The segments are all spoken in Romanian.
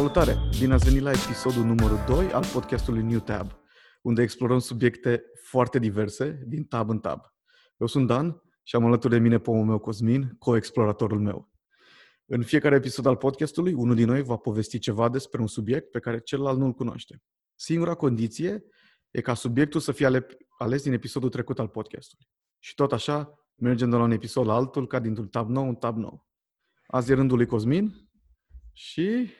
Salutare! Bine ați venit la episodul numărul 2 al podcastului New Tab, unde explorăm subiecte foarte diverse din tab în tab. Eu sunt Dan și am alături de mine pomul meu Cosmin, co-exploratorul meu. În fiecare episod al podcastului, unul din noi va povesti ceva despre un subiect pe care celălalt nu-l cunoaște. Singura condiție e ca subiectul să fie ales din episodul trecut al podcastului. Și tot așa, mergem de la un episod la altul, ca dintr-un tab nou, un tab nou. Azi e rândul lui Cosmin și...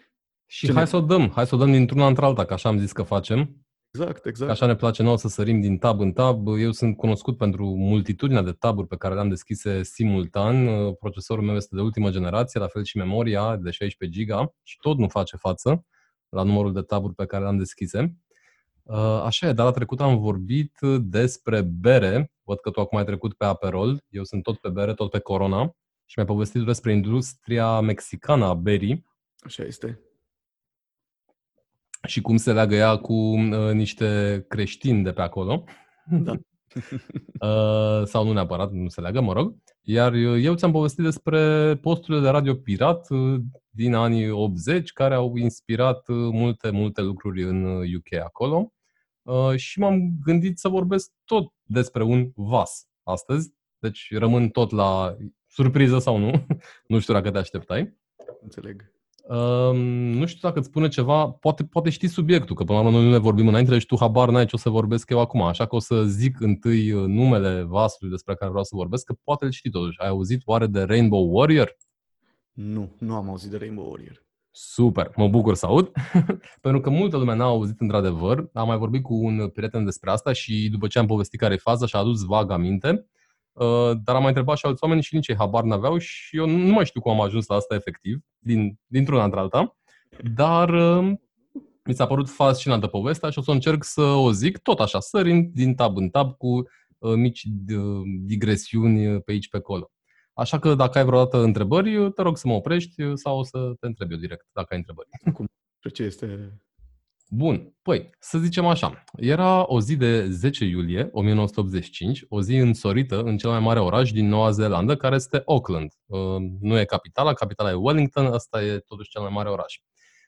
Și Ce hai ne... să o dăm, hai să o dăm dintr-una într-alta, că așa am zis că facem. Exact, exact. Așa ne place nouă să sărim din tab în tab. Eu sunt cunoscut pentru multitudinea de taburi pe care le-am deschise simultan. Procesorul meu este de ultimă generație, la fel și memoria de 16 GB și tot nu face față la numărul de taburi pe care le-am deschise. Uh, așa e, data trecută am vorbit despre bere. Văd că tu acum ai trecut pe Aperol. Eu sunt tot pe bere, tot pe Corona. Și mi-ai povestit despre industria mexicană a berii. Așa este. Și cum se leagă ea cu uh, niște creștini de pe acolo. Da. uh, sau nu neapărat, nu se leagă, mă rog. Iar eu ți-am povestit despre posturile de radio pirat uh, din anii 80, care au inspirat uh, multe, multe lucruri în UK acolo. Uh, și m-am gândit să vorbesc tot despre un vas astăzi. Deci rămân tot la surpriză sau nu. nu știu dacă te așteptai. Înțeleg. Uh, nu știu dacă îți spune ceva, poate, poate știi subiectul, că până la urmă noi nu ne vorbim înainte și tu habar n-ai ce o să vorbesc eu acum, așa că o să zic întâi uh, numele vasului despre care vreau să vorbesc, că poate îl știi totuși. Ai auzit oare de Rainbow Warrior? Nu, nu am auzit de Rainbow Warrior. Super, mă bucur să aud, pentru că multă lume n-a auzit într-adevăr. Am mai vorbit cu un prieten despre asta și după ce am povestit care e faza și-a adus vag aminte, uh, dar am mai întrebat și alți oameni și nici ei habar n-aveau și eu nu mai știu cum am ajuns la asta efectiv, din, dintr-una într-alta, dar uh, mi s-a părut fascinantă povestea și o să încerc să o zic tot așa, sărind din tab în tab cu uh, mici digresiuni pe aici pe acolo. Așa că dacă ai vreodată întrebări, te rog să mă oprești sau o să te întreb eu direct dacă ai întrebări. Cum? Ce este? Bun. Păi, să zicem așa. Era o zi de 10 iulie 1985, o zi însorită în cel mai mare oraș din Noua Zeelandă, care este Auckland. Uh, nu e capitala, capitala e Wellington, ăsta e totuși cel mai mare oraș.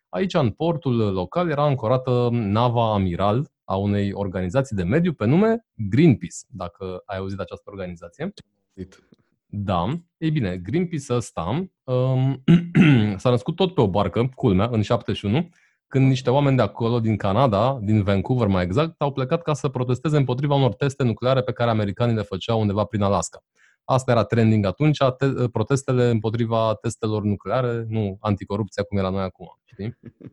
Aici, în portul local, era ancorată nava amiral a unei organizații de mediu pe nume Greenpeace, dacă ai auzit această organizație. Da. Ei bine, Greenpeace ăsta um, s-a născut tot pe o barcă, culmea, în 71, când niște oameni de acolo, din Canada, din Vancouver mai exact, au plecat ca să protesteze împotriva unor teste nucleare pe care americanii le făceau undeva prin Alaska. Asta era trending atunci, te- protestele împotriva testelor nucleare, nu anticorupția cum era noi acum. Știi?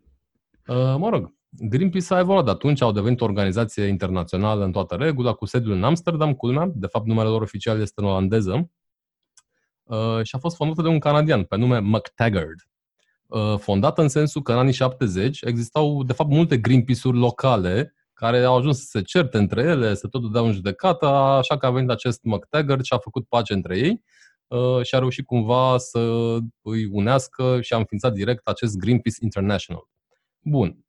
Uh, mă rog, Greenpeace a evoluat de atunci, au devenit o organizație internațională în toată regula, cu sediul în Amsterdam, culmea. De fapt, numele lor oficial este în olandeză, Uh, și a fost fondată de un canadian pe nume McTaggart. Uh, fondată în sensul că în anii 70 existau, de fapt, multe Greenpeace-uri locale care au ajuns să se certe între ele, să tot dea în judecată, așa că a venit acest McTaggart și a făcut pace între ei uh, și a reușit cumva să îi unească și a înființat direct acest Greenpeace International. Bun.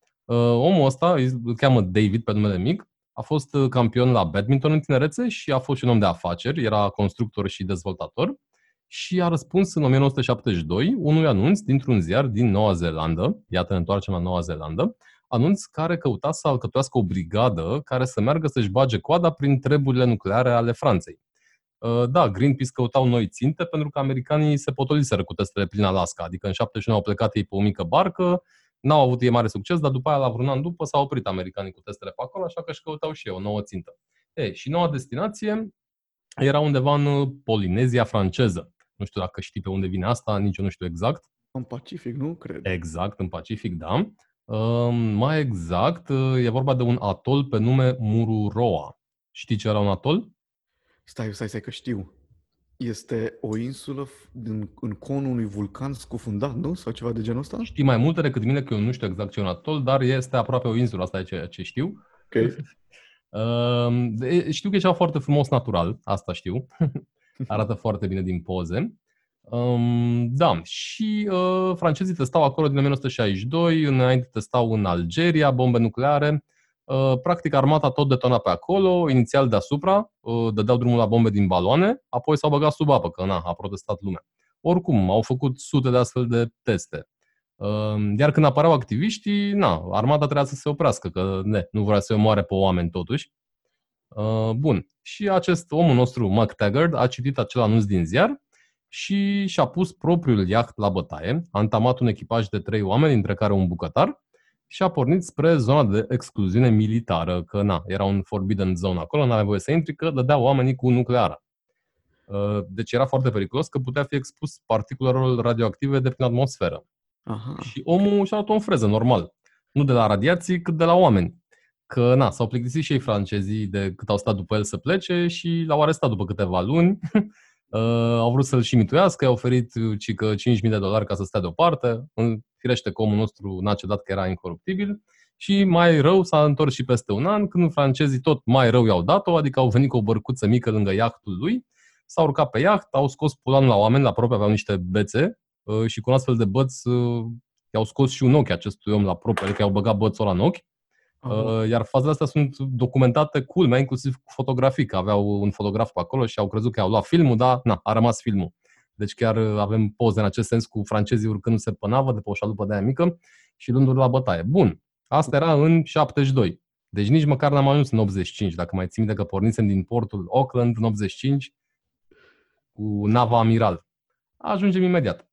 Omul ăsta, îl cheamă David pe numele mic, a fost campion la badminton în tinerețe și a fost și un om de afaceri, era constructor și dezvoltator și a răspuns în 1972 unui anunț dintr-un ziar din Noua Zeelandă, iată ne întoarcem la Noua Zeelandă, anunț care căuta să alcătuiască o brigadă care să meargă să-și bage coada prin treburile nucleare ale Franței. Uh, da, Greenpeace căutau noi ținte pentru că americanii se potoliseră cu testele prin Alaska, adică în 79 au plecat ei pe o mică barcă, n-au avut ei mare succes, dar după aia, la vreun an după, s-au oprit americanii cu testele pe acolo, așa că își căutau și ei o nouă țintă. Ei, și noua destinație era undeva în Polinezia franceză. Nu știu dacă știi pe unde vine asta, nici eu nu știu exact. În Pacific, nu cred. Exact, în Pacific, da. Uh, mai exact, uh, e vorba de un atol pe nume Mururoa. Știi ce era un atol? Stai, stai, stai că știu. Este o insulă din, în conul unui vulcan scufundat, nu? Sau ceva de genul ăsta? Știi mai multe decât mine, că eu nu știu exact ce e un atol, dar este aproape o insulă, asta e ceea ce știu. Ok. Uh, știu că e ceva foarte frumos natural, asta știu. arată foarte bine din poze. Um, da, și uh, francezii testau acolo din 1962, înainte testau în Algeria bombe nucleare. Uh, practic armata tot detona pe acolo, inițial deasupra, uh, dădeau drumul la bombe din baloane, apoi s-au băgat sub apă, că na, a protestat lumea. Oricum, au făcut sute de astfel de teste. Uh, iar când apăreau activiștii, na, armata trebuia să se oprească, că ne, nu vrea să omoare pe oameni totuși. Uh, bun. Și acest omul nostru, Mark Taggart, a citit acel anunț din ziar și și-a pus propriul iaht la bătaie, a întamat un echipaj de trei oameni, dintre care un bucătar, și a pornit spre zona de excluziune militară, că na, era un forbidden zone acolo, n-avea voie să intri, că dădea oamenii cu nucleară. Uh, deci era foarte periculos că putea fi expus particulelor radioactive de prin atmosferă. Aha. Și omul și-a luat o freză, normal. Nu de la radiații, cât de la oameni. Că, na, s-au plictisit și ei francezii de cât au stat după el să plece și l-au arestat după câteva luni. uh, au vrut să-l și mituiască, i-au oferit ci că 5.000 de dolari ca să stea deoparte. Firește că omul nostru n-a cedat că era incoruptibil. Și mai rău s-a întors și peste un an, când francezii tot mai rău i-au dat-o, adică au venit cu o bărcuță mică lângă iahtul lui, s-au urcat pe iaht, au scos pulanul la oameni, la propriu aveau niște bețe uh, și cu un astfel de băț uh, i-au scos și un ochi acestui om la propriu, adică i-au băgat bățul ăla în ochi. Uh-huh. Iar fazele astea sunt documentate culmea, inclusiv cu fotografii, că aveau un fotograf pe acolo și au crezut că au luat filmul, dar na, a rămas filmul. Deci chiar uh, avem poze în acest sens cu francezii urcându-se pe navă de pe o șalupă de aia mică și luându la bătaie. Bun, asta era în 72. Deci nici măcar n-am ajuns în 85, dacă mai țin de că pornisem din portul Auckland în 85 cu nava Amiral. Ajungem imediat.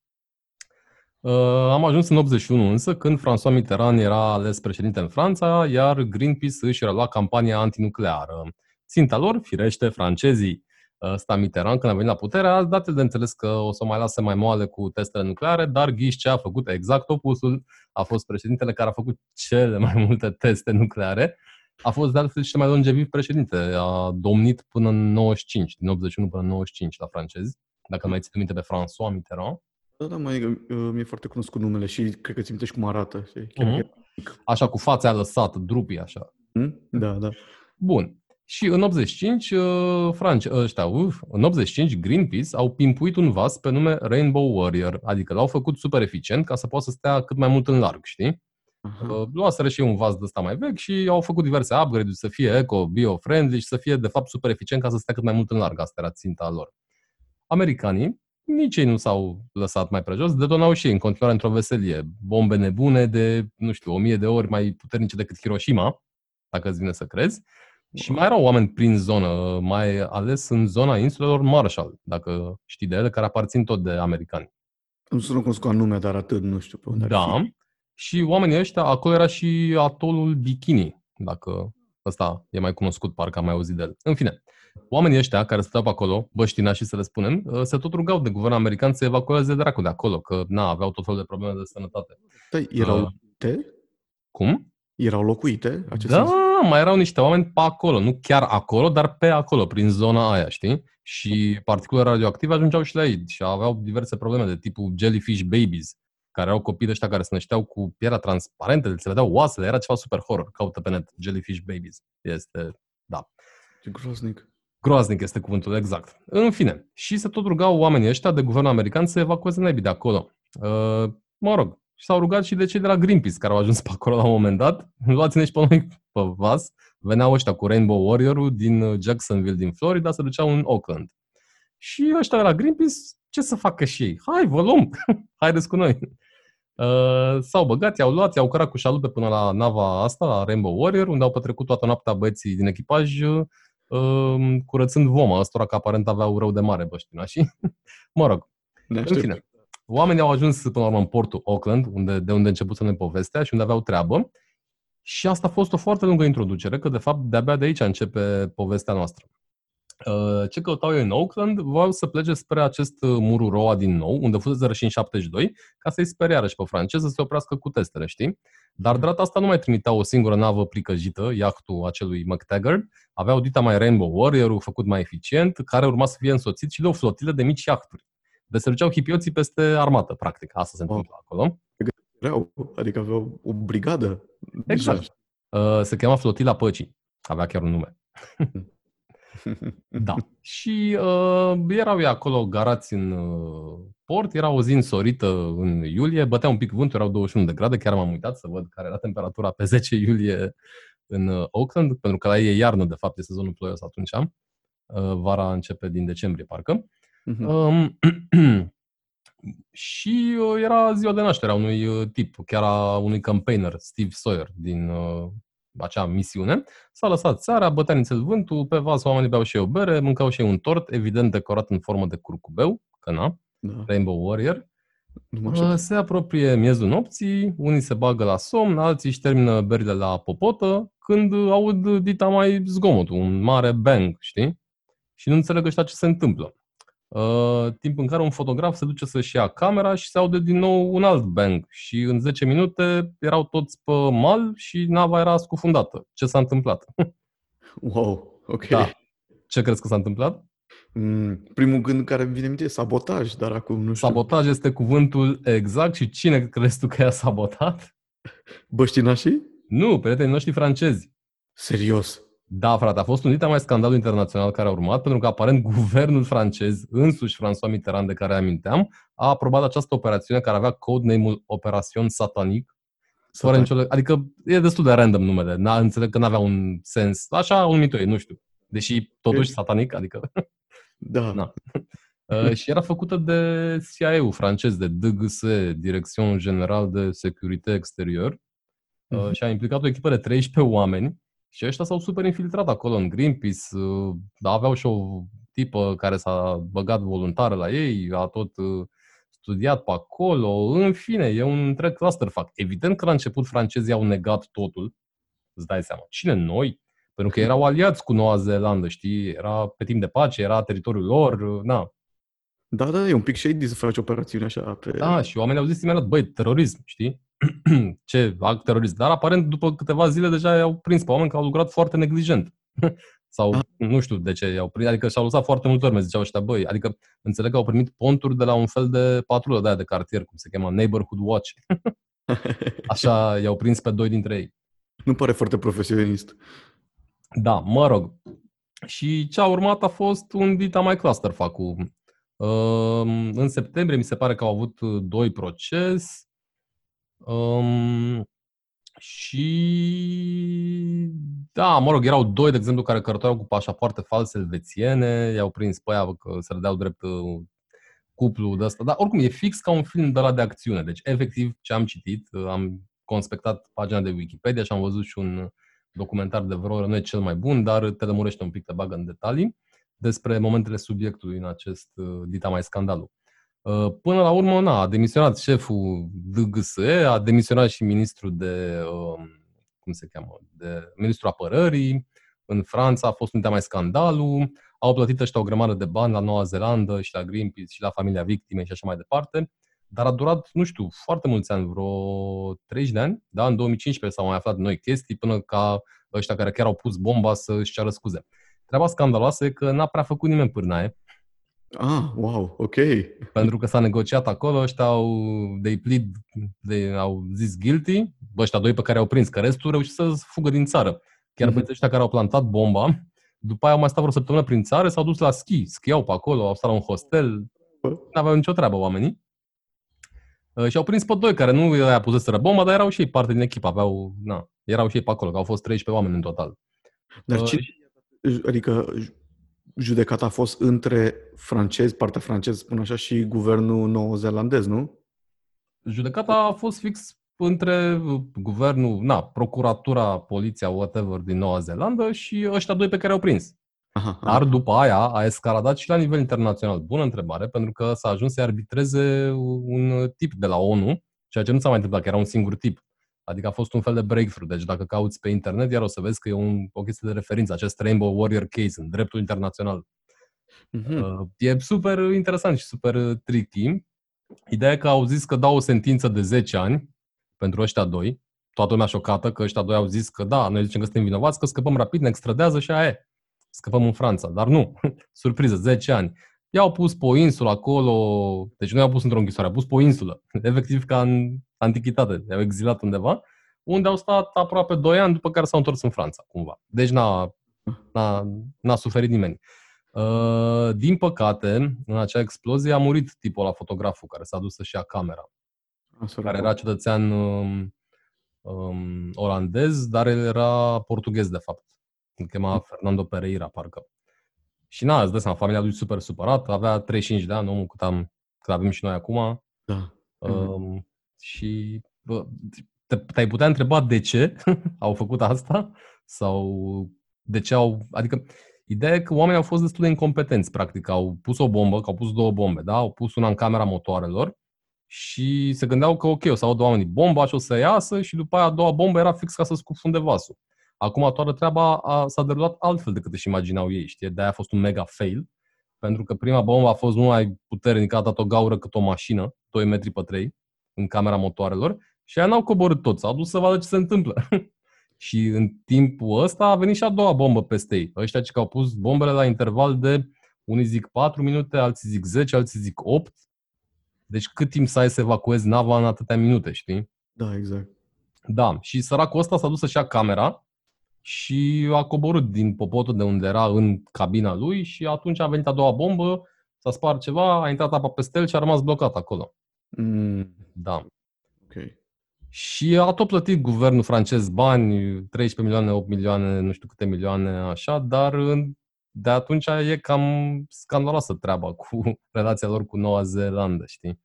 Uh, am ajuns în 81 însă, când François Mitterrand era ales președinte în Franța, iar Greenpeace își relua campania antinucleară. Ținta lor, firește, francezii. Ăsta Mitterrand, când a venit la putere, a dat de înțeles că o să o mai lase mai moale cu testele nucleare, dar ghiș ce a făcut exact opusul. A fost președintele care a făcut cele mai multe teste nucleare. A fost de altfel și cel mai longeviv președinte. A domnit până în 95, din 81 până în 95 la francezi, dacă mai țineți minte pe François Mitterrand. Da, da, mai, uh, mi-e foarte cunoscut numele și cred că ți minte și cum arată. Chiar uh-huh. Așa, cu fața lăsată, drupii, așa. Mm? Da, da. Bun. Și în 85, uh, franci, ăștia, uf, în 85, Greenpeace au pimpuit un vas pe nume Rainbow Warrior, adică l-au făcut super eficient ca să poată să stea cât mai mult în larg, știi? Uh-huh. Luaseră și un vas de ăsta mai vechi și au făcut diverse upgrade-uri să fie eco, bio-friendly și să fie, de fapt, super eficient ca să stea cât mai mult în larg. Asta era ținta lor. Americanii, nici ei nu s-au lăsat mai prejos, detonau și ei în continuare într-o veselie. Bombe nebune de, nu știu, o mie de ori mai puternice decât Hiroshima, dacă îți vine să crezi. Și mai erau oameni prin zonă, mai ales în zona insulelor Marshall, dacă știi de ele, care aparțin tot de americani. Nu sunt cunoscut anume, dar atât, nu știu pe unde Da. Și oamenii ăștia, acolo era și atolul Bikini, dacă ăsta e mai cunoscut, parcă am mai auzit de el. În fine, oamenii ăștia care stăteau pe acolo, băștina și să le spunem, ă, se tot rugau de guvernul american să evacueze dracu de acolo, că na, aveau tot felul de probleme de sănătate. Da, erau uh, te? Cum? Erau locuite aceste Da, mai erau niște oameni pe acolo, nu chiar acolo, dar pe acolo, prin zona aia, știi? Și particulele radioactive ajungeau și la ei și aveau diverse probleme de tipul jellyfish babies, care erau copii de ăștia care se nășteau cu pielea transparentă, se vedeau oasele, era ceva super horror. Caută pe net, jellyfish babies. Este, da. Ce groaznic. Groaznic este cuvântul, exact. În fine, și se tot rugau oamenii ăștia de guvernul american să evacueze nebii de acolo. Uh, mă rog, și s-au rugat și de cei de la Greenpeace care au ajuns pe acolo la un moment dat. Luați-ne și pe noi pe vas. Veneau ăștia cu Rainbow Warrior din Jacksonville, din Florida, se duceau în Oakland. Și ăștia de la Greenpeace, ce să facă și ei? Hai, vă luăm! Haideți cu noi! Uh, s-au băgat, i-au luat, i-au cărat cu șalupe până la nava asta, la Rainbow Warrior, unde au petrecut toată noaptea băieții din echipaj uh, curățând voma ăstora, că aparent aveau rău de mare băștina și, mă rog, în fine. Oamenii au ajuns până la urmă în portul Auckland, unde, de unde început să ne povestea și unde aveau treabă. Și asta a fost o foarte lungă introducere, că de fapt de-abia de aici începe povestea noastră. Uh, ce căutau eu în Auckland? Voiau să plece spre acest uh, Mururoa din nou, unde fusese și în 72, ca să-i speriară și pe franceză să se oprească cu testele, știi? Dar de data asta nu mai trimitea o singură navă plicăjită, iahtul acelui McTaggart, aveau dita mai Rainbow Warrior, făcut mai eficient, care urma să fie însoțit și de o flotilă de mici iahturi. Deci se duceau hipioții peste armată, practic. Asta se întâmplă oh. acolo. Erau, adică aveau o brigadă. Exact. Uh, se chema Flotila Păcii. Avea chiar un nume. Da. Și uh, erau ei acolo garați în uh, port, era o zi însorită în iulie, bătea un pic vântul, erau 21 de grade, chiar m-am uitat să văd care era temperatura pe 10 iulie în uh, Auckland, pentru că la ei e iarnă, de fapt, este sezonul ploios atunci. Uh, vara începe din decembrie, parcă. Uh-huh. Um, și uh, era ziua de naștere a unui uh, tip, chiar a unui campaigner, Steve Sawyer, din uh, acea misiune. S-a lăsat seara, bătea nițel vântul, pe vas oamenii beau și eu bere, mâncau și ei un tort, evident decorat în formă de curcubeu, că na, Da. Rainbow Warrior. Nu mă Uh, aștept. Se apropie miezul nopții, unii se bagă la somn, alții își termină berile la popotă, când aud dita mai zgomotul, un mare bang, știi? Și nu înțeleg ăștia ce se întâmplă. Uh, timp în care un fotograf se duce să-și ia camera și se aude din nou un alt bang. Și în 10 minute erau toți pe mal și nava era scufundată. Ce s-a întâmplat? Wow, ok. Da. Ce crezi că s-a întâmplat? Mm, primul gând care îmi vine în minte e sabotaj, dar acum nu știu. Sabotaj este cuvântul exact și cine crezi tu că i-a sabotat? Băștinașii? Nu, prietenii noștri francezi. Serios. Da, frate, a fost un dita mai scandal internațional care a urmat, pentru că aparent guvernul francez, însuși François Mitterrand de care aminteam, a aprobat această operațiune care avea codename-ul Operațion Satanic. Fără Satanic. nicio... Adică e destul de random numele, n-a, înțeleg că n-avea un sens. Așa un mitoi, nu știu. Deși totuși satanic, adică... Da. Na. Uh, și era făcută de CIA-ul francez, de DGS, Direction General de Securité Exterior, uh, Mhm. și a implicat o echipă de 13 oameni și ăștia s-au super infiltrat acolo în Greenpeace, uh, dar aveau și o tipă care s-a băgat voluntară la ei, a tot uh, studiat pe acolo, în fine, e un întreg clusterfuck. Evident că la început francezii au negat totul, îți dai seama. Cine noi? Pentru că erau aliați cu Noua Zeelandă, știi? Era pe timp de pace, era teritoriul lor, uh, na. Da, da, e un pic shady să faci operațiuni așa pe... Da, și oamenii au zis imediat, băi, terorism, știi? Ce act terorist. Dar aparent, după câteva zile, deja i-au prins pe oameni că au lucrat foarte neglijent. Sau Ah. nu știu de ce i-au prins, adică și-au lăsat foarte multe ori, ziceau ăștia, băi, adică înțeleg că au primit ponturi de la un fel de patrulă de aia de cartier, cum se cheamă, Neighborhood Watch. Așa i-au prins pe doi dintre ei. nu pare foarte profesionist. Da, mă rog. Și ce a urmat a fost un dita mai clusterfuck cu Um, în septembrie mi se pare că au avut uh, doi proces um, și da, mă rog, erau doi, de exemplu, care cărătoreau cu pașapoarte false elvețiene, i-au prins pe aia că se dădeau drept uh, cuplu de ăsta, dar oricum e fix ca un film de la de acțiune, deci efectiv ce am citit, uh, am conspectat pagina de Wikipedia și am văzut și un uh, documentar de vreo oră, nu e cel mai bun, dar te lămurește un pic, te bagă în detalii despre momentele subiectului în acest uh, dita mai scandalul. Uh, Până la urmă, na, a demisionat șeful DGSE, a demisionat și ministrul de, um, cum se cheamă, de ministrul apărării. În Franța a fost un mai scandalul. Au plătit ăștia o grămadă de bani la Noua Zeelandă și la Greenpeace și la familia victimei și așa mai departe. Dar a durat, nu știu, foarte mulți ani, vreo 30 de ani. Da? În 2015 s-au mai aflat noi chestii până ca ăștia care chiar au pus bomba să-și ceară scuze. Treaba scandaloasă e că n-a prea făcut nimeni pârnaie, Ah, wow, ok. pentru că s-a negociat acolo, ăștia au, they plead, they, au zis guilty, bă, ăștia doi pe care au prins, că restul reușit să fugă din țară. Chiar Mhm. pe ăștia care au plantat bomba, după aia au mai stat vreo săptămână prin țară, s-au dus la schi, schiau pe acolo, au stat la un hostel, nu aveau nicio treabă oamenii. Uh, Și au prins pe doi care nu i-a puseseră bomba, dar erau și ei parte din echipă, aveau, na, erau și ei pe acolo, că au fost 13 oameni în total. Dar Uh, cine, adică ju- judecata a fost între francezi, partea franceză, spun așa, și guvernul nou-zeelandez, nu? Judecata a fost fix între uh, guvernul, na, procuratura, poliția, whatever, din Noua Zeelandă și ăștia doi pe care au prins. Aha, Dar după aia a escaladat și la nivel internațional. Bună întrebare, pentru că s-a ajuns să arbitreze un tip de la ONU, ceea ce nu s-a mai întâmplat, că era un singur tip. Adică a fost un fel de breakthrough. Deci dacă cauți pe internet, iar o să vezi că e un, o chestie de referință, acest Rainbow Warrior Case în dreptul internațional. Mhm. Uh, E super interesant și super uh, tricky. Ideea e că au zis că dau o sentință de 10 ani pentru ăștia doi. Toată lumea șocată că ăștia doi au zis că da, noi zicem că suntem vinovați, că scăpăm rapid, ne extradează și aia e. Scăpăm în Franța. Dar nu. Surpriză, 10 ani. I-au pus pe o insulă acolo, deci nu i-au pus într-o închisoare, au pus pe o insulă, efectiv ca în antichitate, i-au exilat undeva, unde au stat aproape 2 ani, după care s-au întors în Franța, cumva. Deci n-a, n-a, n-a suferit nimeni. Uh, din păcate, în acea explozie a murit tipul la fotograful care s-a dus să-și ia camera, Ah, săracul. care era cetățean um, um, olandez, dar el era portughez de fapt. Îl chema Fernando Pereira, parcă. Și na, îți dai seama, familia lui super supărată, avea 35 de ani, omul cât am, că avem și noi acum. Da. Uh, și bă, te, te-ai putea întreba de ce au făcut asta sau de ce au... Adică ideea e că oamenii au fost destul de incompetenți, practic. Au pus o bombă, că au pus două bombe, da? Au pus una în camera motoarelor și se gândeau că ok, o să audă oamenii bomba și o să iasă și după aia a doua bombă era fix ca să scufunde vasul. Acum toată treaba a, s-a derulat altfel decât își imaginau ei, știi? De-aia a fost un mega fail, pentru că prima bombă a fost mult mai puternică, a dat o gaură cât o mașină, 2 metri pe 3, în camera motoarelor, și aia n-au coborât tot, s-au dus să vadă ce se întâmplă. și în timpul ăsta a venit și a doua bombă peste ei. Ăștia ce au pus bombele la interval de, unii zic 4 minute, alții zic 10, alții zic 8. Deci cât timp să ai să evacuezi nava în atâtea minute, știi? Da, exact. Da, și săracul ăsta s-a dus să-și ia camera și a coborât din popotul de unde era în cabina lui și atunci a venit a doua bombă, s-a spart ceva, a intrat apa peste el și a rămas blocat acolo. Mm. Da. Ok. Și a tot plătit guvernul francez bani, 13 milioane, 8 milioane, nu știu câte milioane, așa, dar de atunci e cam scandaloasă treaba cu relația lor cu Noua Zeelandă, știi?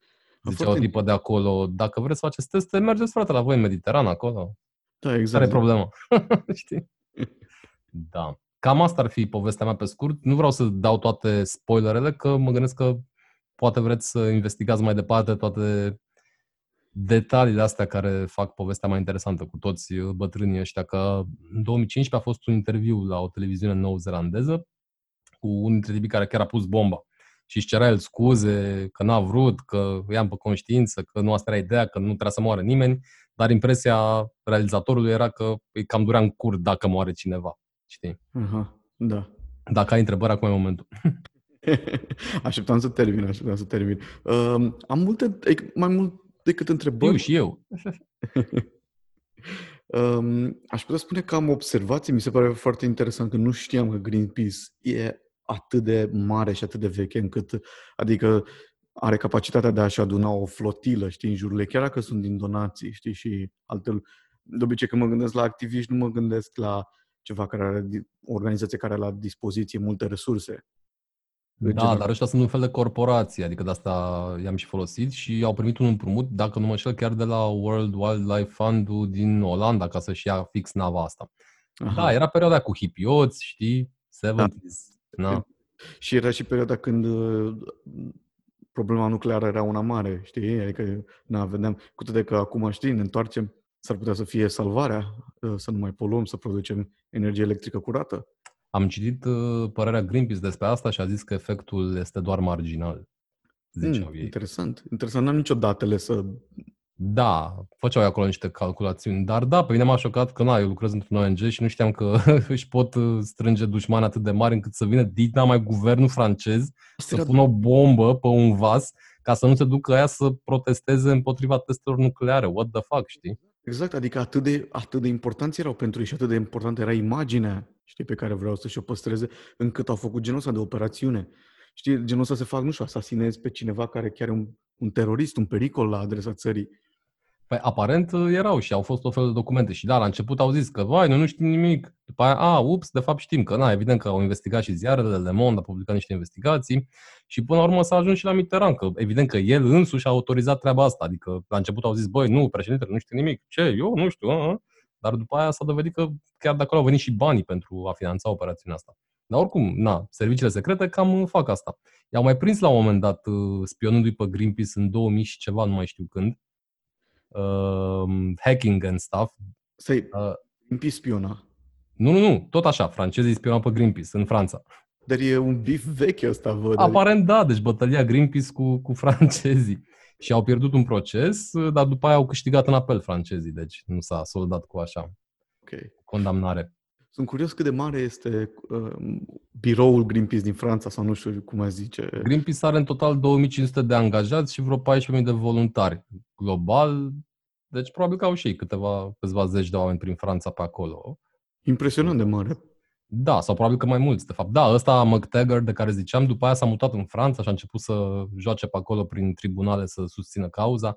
Zicea o tipă de acolo, dacă vreți să faceți teste, mergeți frate la voi în Mediterană acolo. Da, exact. Care e problema? Știi? Da. Cam asta ar fi povestea mea pe scurt. Nu vreau să dau toate spoilerele, că mă gândesc că poate vreți să investigați mai departe toate detaliile astea care fac povestea mai interesantă cu toți bătrânii ăștia, că în 2015 a fost un interviu la o televiziune nou-zeelandeză cu unul dintre tipii care chiar a pus bomba și își cerea el scuze că n-a vrut, că i-am pe conștiință, că nu asta era ideea, că nu trebuia să moară nimeni, dar impresia realizatorului era că îi cam durea în cur dacă moare cineva, știi? Uh-huh. Da. Dacă ai întrebări, acum e momentul. așteptam să termin, așteptam să termin. Uh, am multe, mai mult decât întrebări. Eu și eu. um, aș putea spune că am observații, mi se pare foarte interesant că nu știam că Greenpeace e atât de mare și atât de veche încât, adică are capacitatea de a-și aduna o flotilă, știi, în jurul chiar dacă sunt din donații, știi, și alte... De obicei, când mă gândesc la activiști, nu mă gândesc la ceva care are, o organizație care are la dispoziție multe resurse. Da, general. dar ăștia sunt un fel de corporație, adică de asta i-am și folosit și au primit un împrumut, dacă nu mă șel, chiar de la World Wildlife fund din Olanda ca să-și ia fix nava asta. Aha. Da, era perioada cu hipioți, știi, 70s. Da. Na. Și era și perioada când uh, problema nucleară era una mare, știi? Adică, na, vedeam, cu toate că acum, știi, ne întoarcem, s-ar putea să fie salvarea, uh, să nu mai poluăm, să producem energie electrică curată. Am citit uh, părerea Greenpeace despre asta și a zis că efectul este doar marginal. Ziceau mm, ei. Interesant. Interesant. N-am nicio datele să... Da, făceau acolo niște calculațiuni. Dar da, pe mine m-a șocat că na, eu lucrez într-un ONG și nu știam că își pot uh, strânge dușmani atât de mari încât să vină dita mai guvernul francez Asta să pună o bombă pe un vas ca să nu se ducă aia să protesteze împotriva testelor nucleare. What the fuck, știi? Exact, adică atât de, atât de importanți erau pentru ei și atât de importantă era imaginea, știi, pe care vreau să și-o păstreze, încât au făcut genul ăsta de operațiune. Știi, genul ăsta se fac, nu știu, asasinezi pe cineva care chiar e un, un terorist, un pericol la adresa țării. Păi aparent uh, erau și au fost o fel de documente și da, la început au zis că, vai, noi nu știm nimic. După aia, a, ups, de fapt știm că, na, evident că au investigat și ziarele, Le Monde a publicat niște investigații și până la urmă s-a ajuns și la Mitterrand, că evident că el însuși a autorizat treaba asta. Adică la început au zis, băi, nu, președintele nu știe nimic. Ce? Eu nu știu. A, a. Dar după aia s-a dovedit că chiar de acolo au venit și banii pentru a finanța operațiunea asta. Dar oricum, na, serviciile secrete cam fac asta. I-au mai prins la un moment dat uh, spionându-i pe Greenpeace în 2000 și ceva, nu mai știu când, uh, hacking and stuff. Să uh, Greenpeace spiona. Nu, nu, nu, tot așa, francezii spionau pe Greenpeace în Franța. Dar e un bif vechi ăsta, văd. Aparent da, deci bătălia Greenpeace cu, cu francezii. Și au pierdut un proces, dar după aia au câștigat în apel francezii, deci nu s-a soldat cu așa. Okay. Condamnare. Sunt curios cât de mare este uh, biroul Greenpeace din Franța sau nu știu cum aș zice. Greenpeace are în total 2500 de angajați și vreo 14.000 de voluntari global. Deci probabil că au și ei câteva, câțiva zeci de oameni prin Franța pe acolo. Impresionant de mare. Da, sau probabil că mai mulți, de fapt. Da, ăsta McTaggart de care ziceam, după aia s-a mutat în Franța și a început să joace pe acolo prin tribunale să susțină cauza.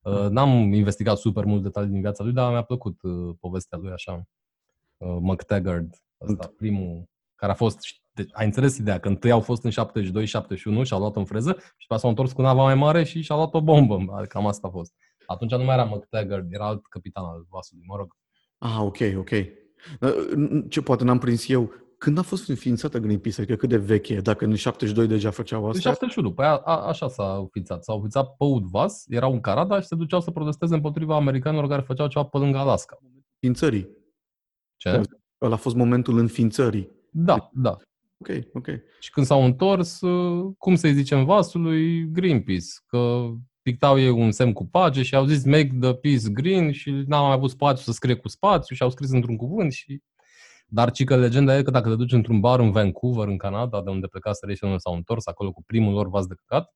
Uh, n-am investigat super mult detalii din viața lui, dar mi-a plăcut uh, povestea lui așa. Uh, McTaggart, ăsta, primul, care a fost Deci ai înțeles ideea, că întâi au fost în 72-71 și au luat în freză și după s-au întors cu nava mai mare și și-au luat o bombă. Adică cam asta a fost. Atunci nu mai era McTaggart, era alt capitan al vasului, mă rog. Ah, ok, ok. Ce poate n-am prins eu, când a fost înființată Greenpeace? Adică cât de veche Dacă în 72 deja făceau asta? În 71, păi a, a, așa s-a înființat. S-au înființat pe Udvas, erau în Canada și se duceau să protesteze împotriva americanilor care făceau ceva pe lângă Alaska. Înființării. Ce? Ăla a fost momentul înființării. Da, da. Ok, ok. Și când s-au întors, cum să-i zicem vasului, Greenpeace, că pictau ei un semn cu pace și au zis make the peace green și n-au mai avut spațiu să scrie cu spațiu și au scris într-un cuvânt și dar ci că legenda e că dacă te duci într-un bar în Vancouver, în Canada, de unde pleca să și unde s-au întors, acolo cu primul lor vas de căcat,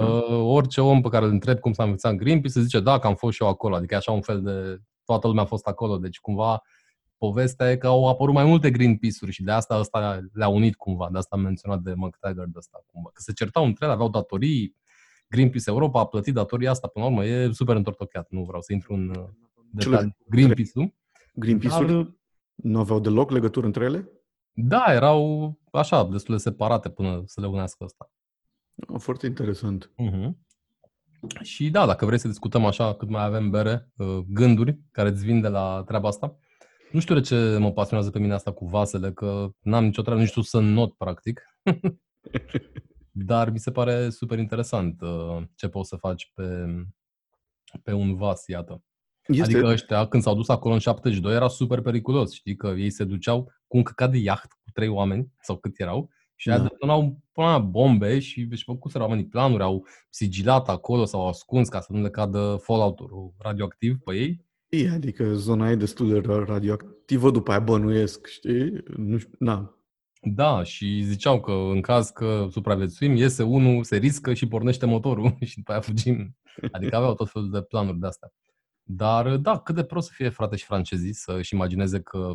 uh, orice om pe care îl întreb cum s-a învățat Greenpeace, se zice, da, că am fost și eu acolo. Adică e așa un fel de... Toată lumea a fost acolo. Deci cumva povestea e că au apărut mai multe Greenpeace-uri și de asta asta le-a unit cumva. De asta am menționat de McTaggart de asta cumva. Că se certau între ele, aveau datorii, Greenpeace Europa a plătit datoria asta, până la urmă, e super întortocheat, nu vreau să intru în uh, detalii. Greenpeace-ul. Greenpeace-ul dar, nu aveau deloc legătură între ele? Da, erau așa, destul de separate până să le unească asta. Foarte interesant. Uh-huh. Și da, dacă vrei să discutăm așa, cât mai avem bere, uh, gânduri care îți vin de la treaba asta. Nu știu de ce mă pasionează pe mine asta cu vasele, că n-am nicio treabă, nu știu să not, practic. Dar mi se pare super interesant uh, ce poți să faci pe, pe un vas, iată. Este... Adică ăștia, când s-au dus acolo în 72, era super periculos. Știi că ei se duceau cu un căcat de iaht cu trei oameni, sau cât erau, și da. detonau până bombe și își făcuseră oamenii planuri, au sigilat acolo sau au ascuns ca să nu le cadă fallout-ul radioactiv pe ei. E, adică zona e destul de radioactivă, după aia bănuiesc, știi? Nu știu, na, da, și ziceau că în caz că supraviețuim, iese unul, se riscă și pornește motorul și după aia fugim. Adică aveau tot felul de planuri de astea. Dar da, cât de prost să fie frate și francezii să-și imagineze că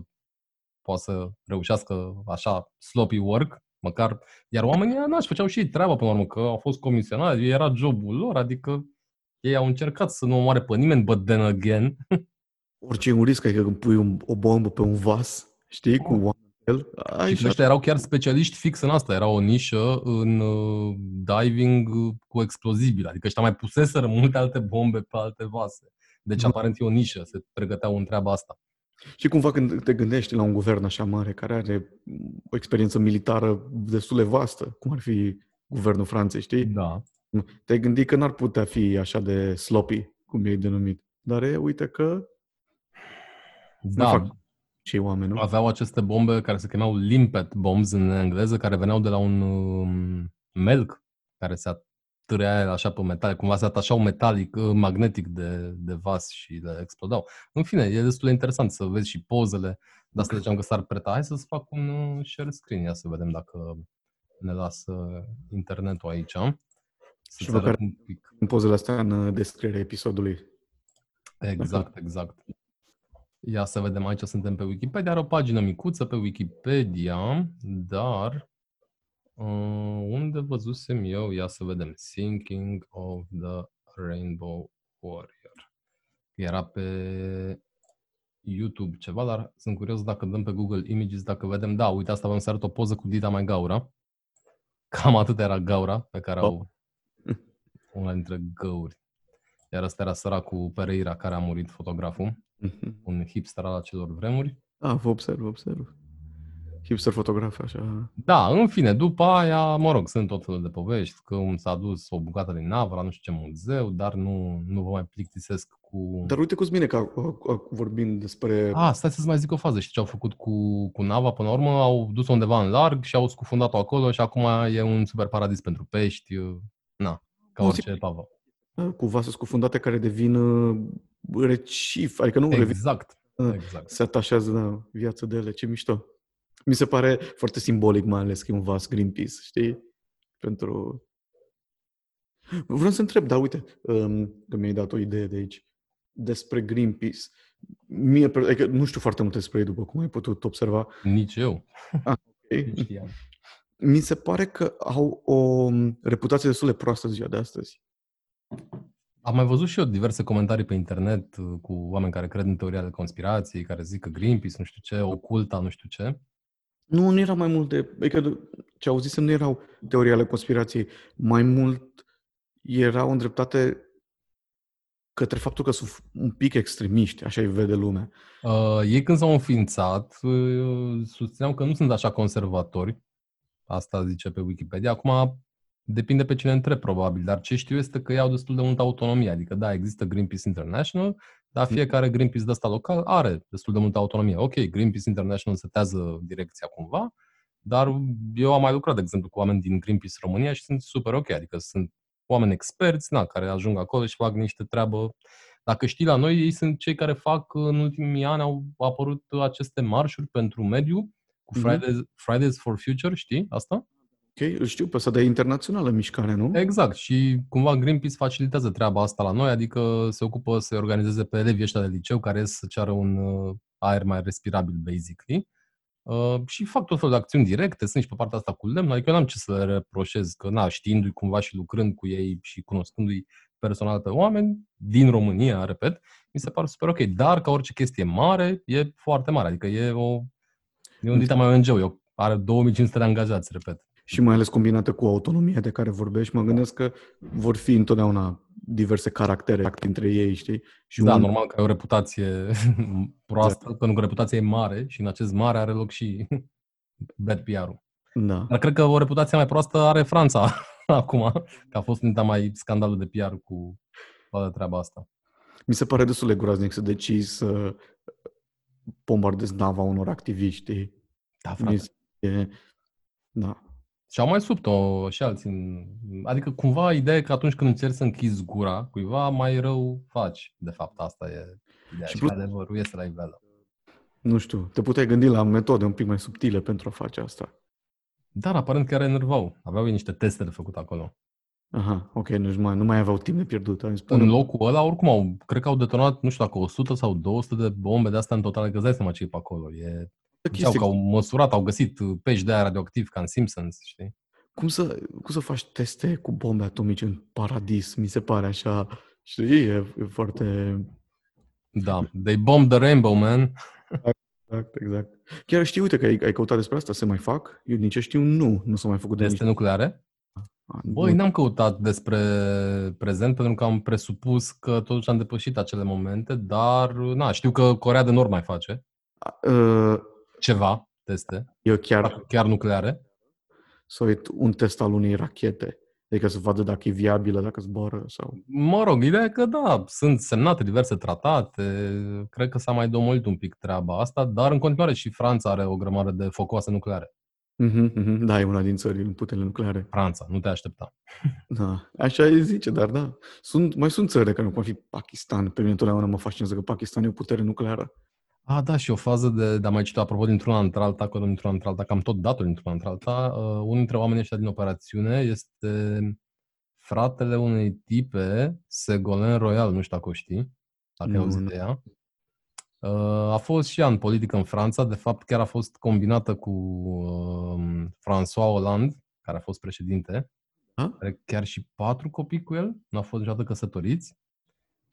poate să reușească așa sloppy work, măcar, iar oamenii n-aș făceau și ei treaba până la urmă, că au fost comisionari, era jobul lor, adică ei au încercat să nu omoare pe nimeni, but then again. Orice e un risc, adică când pui un, o bombă pe un vas, știi, cu oameni el. Ai și ăștia erau chiar specialiști fix în asta. Era o nișă în uh, diving cu explozibil. Adică ăștia mai puseseră multe alte bombe pe alte vase. Deci, da. aparent, e o nișă. Se pregăteau în treaba asta. Și cumva când te gândești la un guvern așa mare, care are o experiență militară destul de vastă, cum ar fi guvernul Franței, știi? Da. Te-ai gândit că n-ar putea fi așa de sloppy, cum e denumit. Dar e, uite că da, fac cei oameni, nu? Aveau aceste bombe care se chemau limpet bombs în engleză, care veneau de la un um, melc care se târea așa pe metal, cumva se atașau metalic, uh, magnetic de, de vas și le explodau. În fine, e destul de interesant să vezi și pozele, de asta ziceam că s-ar preta. Hai să-ți fac un uh, share screen, ia să vedem dacă ne lasă internetul aici. Să și vă un pic. în pozele astea în uh, descrierea episodului. Exact, exact. Ia să vedem, aici suntem pe Wikipedia, are o pagină micuță pe Wikipedia, dar uh, unde văzusem eu, ia să vedem, Thinking of the Rainbow Warrior. Era pe YouTube ceva, dar sunt curios dacă dăm pe Google Images, dacă vedem, da, uite, asta v-am să arăt o poză cu Dita mai Gaura. Cam atât era Gaura pe care au oh. una dintre găuri. Iar ăsta era săracul Pereira care a murit, fotograful. Mm-hmm. Un hipster al acelor vremuri. Da, vă observ, observ. Hipster fotograf, așa. Da, în fine, după aia, mă rog, sunt tot felul de povești, că un s-a dus o bucată din navă la nu știu ce muzeu, dar nu, nu vă mai plictisesc cu... Dar uite cu mine că vorbim despre... A, stai să-ți mai zic o fază. Știi ce au făcut cu, cu nava? Până la urmă au dus-o undeva în larg și au scufundat-o acolo și acum e un super paradis pentru pești. Na, ca orice pavă. Cu vase scufundate care devin recif, adică nu exact. Revin, exact. se atașează la viața de ele, ce mișto. Mi se pare foarte simbolic, mai ales că e un vas Greenpeace, știi? Pentru... Vreau să întreb, dar uite, um, că mi-ai dat o idee de aici, despre Greenpeace. Mie, adică nu știu foarte multe despre ei, după cum ai putut observa. Nici eu. Ah, okay. Mi se pare că au o reputație destul de proastă ziua de astăzi. Am mai văzut și eu diverse comentarii pe internet uh, cu oameni care cred în teoria de conspirații, care zic că Greenpeace, nu știu ce, oculta, nu știu ce. Nu, nu era mai mult de... Adică ce auzisem nu erau teorii ale conspirației. Mai mult erau îndreptate către faptul că sunt un pic extremiști, așa îi vede lumea. Uh, ei când s-au înființat, uh, susțineau că nu sunt așa conservatori. Asta zice pe Wikipedia. Acum depinde pe cine întreb, probabil, dar ce știu este că ei au destul de multă autonomie. Adică, da, există Greenpeace International, dar mm. fiecare Greenpeace de ăsta local are destul de multă autonomie. Ok, Greenpeace International setează direcția cumva, dar eu am mai lucrat, de exemplu, cu oameni din Greenpeace România și sunt super ok, adică sunt oameni experți na, care ajung acolo și fac niște treabă. Dacă știi, la noi ei sunt cei care fac, în ultimii ani au apărut aceste marșuri pentru mediu, cu mhm. Fridays, mm-hmm. Fridays for Future, știi asta? Ok, îl știu pe asta de internațională mișcare, nu? Exact, și cumva Greenpeace facilitează treaba asta la noi, adică se ocupă să organizeze pe elevii ăștia de liceu care să ceară un uh, aer mai respirabil, basically. Uh, și fac tot felul de acțiuni directe, sunt și pe partea asta cu lemn, adică eu n-am ce să le reproșez, că na, știindu-i cumva și lucrând cu ei și cunoscându-i personal pe oameni din România, repet, mi se pare super ok. Dar ca orice chestie mare, e foarte mare, adică e o... E un dita mai ONG, are 2500 de angajați, repet. Și mai ales combinată cu autonomia de care vorbești, mă gândesc că vor fi întotdeauna diverse caractere între ei, știi? Și da, un... normal că ai o reputație proastă, exact. pentru că reputația e mare și în acest mare are loc și bad PR-ul. Da. Dar cred că o reputație mai proastă are Franța acum, că a fost un mai scandalul de PR cu toată treaba asta. Mi se pare destul de groaznic să decizi să bombardezi nava unor activiști. Da, frate. E, da. Și au mai subt-o și alții. Adică cumva ideea e că atunci când încerci să închizi gura cuiva, mai rău faci. De fapt, asta e ideea și, și plus... adevărul este la iveală. Nu știu, te puteai gândi la metode un pic mai subtile pentru a face asta. Dar aparent chiar enervau. Aveau niște teste de făcut acolo. Aha, ok, nu mai, nu mai aveau timp de pierdut. Am în locul ăla, oricum, au, cred că au detonat, nu știu dacă 100 sau 200 de bombe de astea în total, că îți dai seama ce e pe acolo. E Ziceau că au măsurat, au găsit pești de aia radioactiv ca în Simpsons, știi? Cum să, cum să faci teste cu bombe atomice în paradis? Mi se pare așa, știi, e, e foarte... Da, they bombed the rainbow, man. Exact, exact. Chiar știu, uite că ai, ai căutat despre asta, se mai fac? Eu din ce știu, nu, nu s-a mai făcut de Teste nici... nucleare? A, Băi, n-am căutat despre prezent pentru că am presupus că totuși am depășit acele momente, dar na, știu că Corea de Nord mai face. Uh, ceva teste? Eu chiar... Chiar nucleare? Sau e un test al unei rachete? Adică să vadă dacă e viabilă, dacă zboară sau... Mă rog, ideea e că da, sunt semnate diverse tratate, cred că s-a mai domolit un pic treaba asta, dar în continuare și Franța are o grămadă de focoase nucleare. Mm-hmm, mm-hmm. Da, e una din țări în puterile nucleare. Franța, nu te aștepta. Da, așa e zice, dar da. Sunt, mai sunt țări care nu pot fi Pakistan. Pe mine întotdeauna mă fascinează că Pakistan e o putere nucleară. Ah, da, și o fază de, de a mai citit, apropo, dintr-una într-alta, că dintr-una într-alta, că am tot dat-o dintr-una într-alta, uh, unul dintre oamenii ăștia din operațiune este fratele unei tipe, Segolen Royal, nu știu dacă o știi, dacă ai auzit de ea. Uh, a fost și ea în politică în Franța, de fapt chiar a fost combinată cu uh, François Hollande, care a fost președinte, are chiar și patru copii cu el, nu au fost niciodată căsătoriți.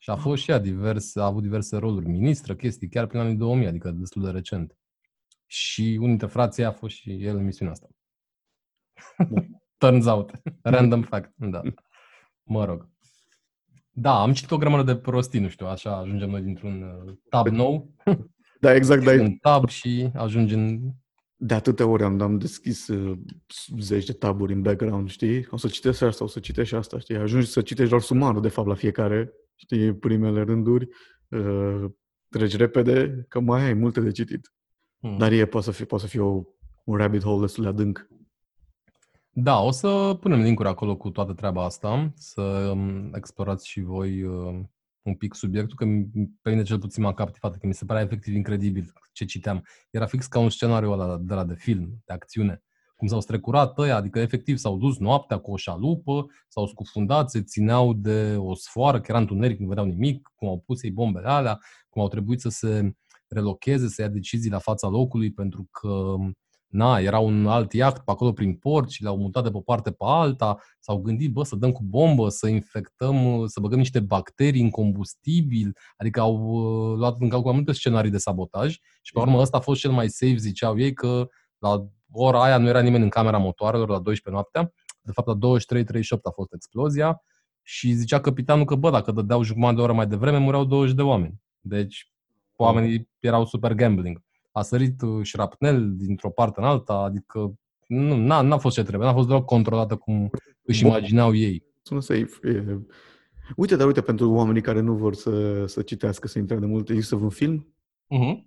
Și a fost și ea divers, a avut diverse roluri, ministră, chestii, chiar prin anii 2000, adică destul de recent. Și unul dintre frații a fost și el în misiunea asta. Turns out. Random fact. Da. Mă rog. Da, am citit o grămadă de prostii, nu știu, așa ajungem noi dintr-un uh, tab nou. Da, exact. Da. Un tab și ajungem de atâtea ori am, am deschis uh, zeci de taburi în background, știi? O să citesc asta, o să citești asta, știi? Ajungi să citești doar sumarul, de fapt, la fiecare știi, primele rânduri, uh, treci repede, că mai ai multe de citit. Hmm. Dar e, poate să fie, poate să fie o, un rabbit hole destul de adânc. Da, o să punem linkuri acolo cu toată treaba asta, să um, explorați și voi uh, un pic subiectul, că pe mine cel puțin m-a captivat, că mi se părea efectiv incredibil ce citeam. Era fix ca un scenariu ăla de la de film, de acțiune cum s-au strecurat ăia, adică efectiv s-au dus noaptea cu o șalupă, s-au scufundat, se țineau de o sfoară, că era întuneric, nu vedeau nimic, cum au pus ei bombele alea, cum au trebuit să se relocheze, să ia decizii la fața locului, pentru că na, era un alt iaht pe acolo prin port și le-au mutat de pe o parte pe alta, s-au gândit, bă, să dăm cu bombă, să infectăm, să băgăm niște bacterii în combustibil, adică au uh, luat în calcul multe scenarii de sabotaj și pe urmă ăsta a fost cel mai safe, ziceau ei, că la ora aia nu era nimeni în camera motoarelor la 12 noaptea. De fapt, la 23-38 a fost explozia și zicea capitanul că, bă, dacă dădeau jumătate de oră mai devreme, mureau 20 de oameni. Deci, oamenii erau super gambling. A sărit uh, șrapnel dintr-o parte în alta, adică nu, n-a, n-a fost ce trebuie, n-a fost deloc controlată cum își imaginau ei. Sună safe. E... Uite, dar uite, pentru oamenii care nu vor să, să citească, să intre de multe, există un film? Uh-huh.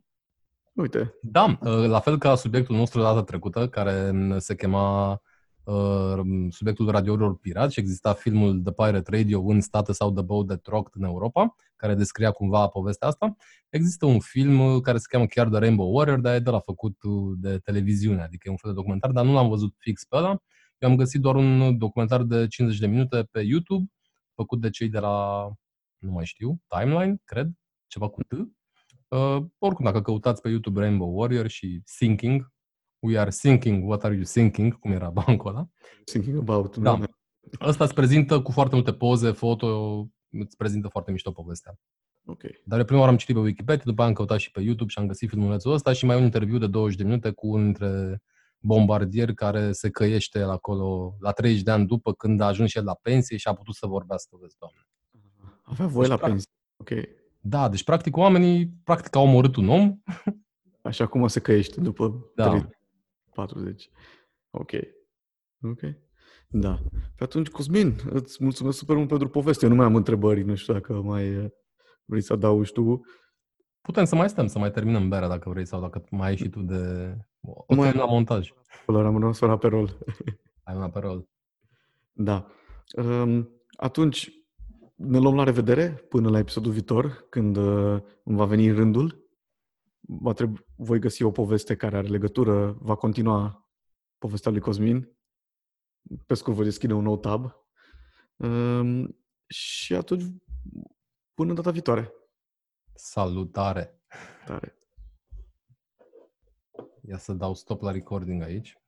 Uite. Da, uh, la fel ca subiectul nostru data trecută, care mm, se chema uh, subiectul radiourilor pirați și exista filmul The Pirate Radio în state sau The Boat That Rocked în Europa, care descria cumva povestea asta. Există un film uh, care se cheamă chiar The Rainbow Warrior, dar e de la făcut de televiziune, adică e un fel de documentar, dar nu l-am văzut fix pe ăla. Eu am găsit doar un documentar de 50 de minute pe YouTube, făcut de cei de la, nu mai știu, Timeline, cred, ceva cu T. Uh, oricum, dacă căutați pe YouTube Rainbow Warrior și Thinking, We are thinking, what are you thinking, cum era bancul ăla. Thinking about. Da. Ăsta îți prezintă cu foarte multe poze, foto, îți prezintă foarte mișto povestea. Ok. Dar eu prima oară am citit pe Wikipedia, după aia am căutat și pe YouTube și am găsit filmulețul ăsta și mai un interviu de 20 de minute cu unul dintre bombardieri care se căiește acolo la 30 de ani după când a ajuns și el la pensie și a putut să vorbească, vezi, doamne. Avea voie deci, la pensie. Ok. Da, deci practic oamenii practic au omorât un om. Așa cum o să căiește după da. 30, 40. Ok. Ok. Da. Pe atunci, Cosmin, îți mulțumesc super mult pentru poveste. Eu nu mai am întrebări, nu știu dacă mai eh, vrei să adaugi tu. Putem să mai stăm, să mai terminăm berea dacă vrei sau dacă mai ai și tu de... O mai la montaj. Am rămas la pe rol. Ai una pe rol. Da. Um, atunci, ne luăm la revedere până la episodul viitor, când uh, îmi va veni rândul. Va trebui, voi găsi o poveste care are legătură, va continua povestea lui Cosmin. Pe scurt, voi deschide un nou tab. Um, și atunci, până data viitoare. Salutare! Tare. Ia să dau stop la recording aici.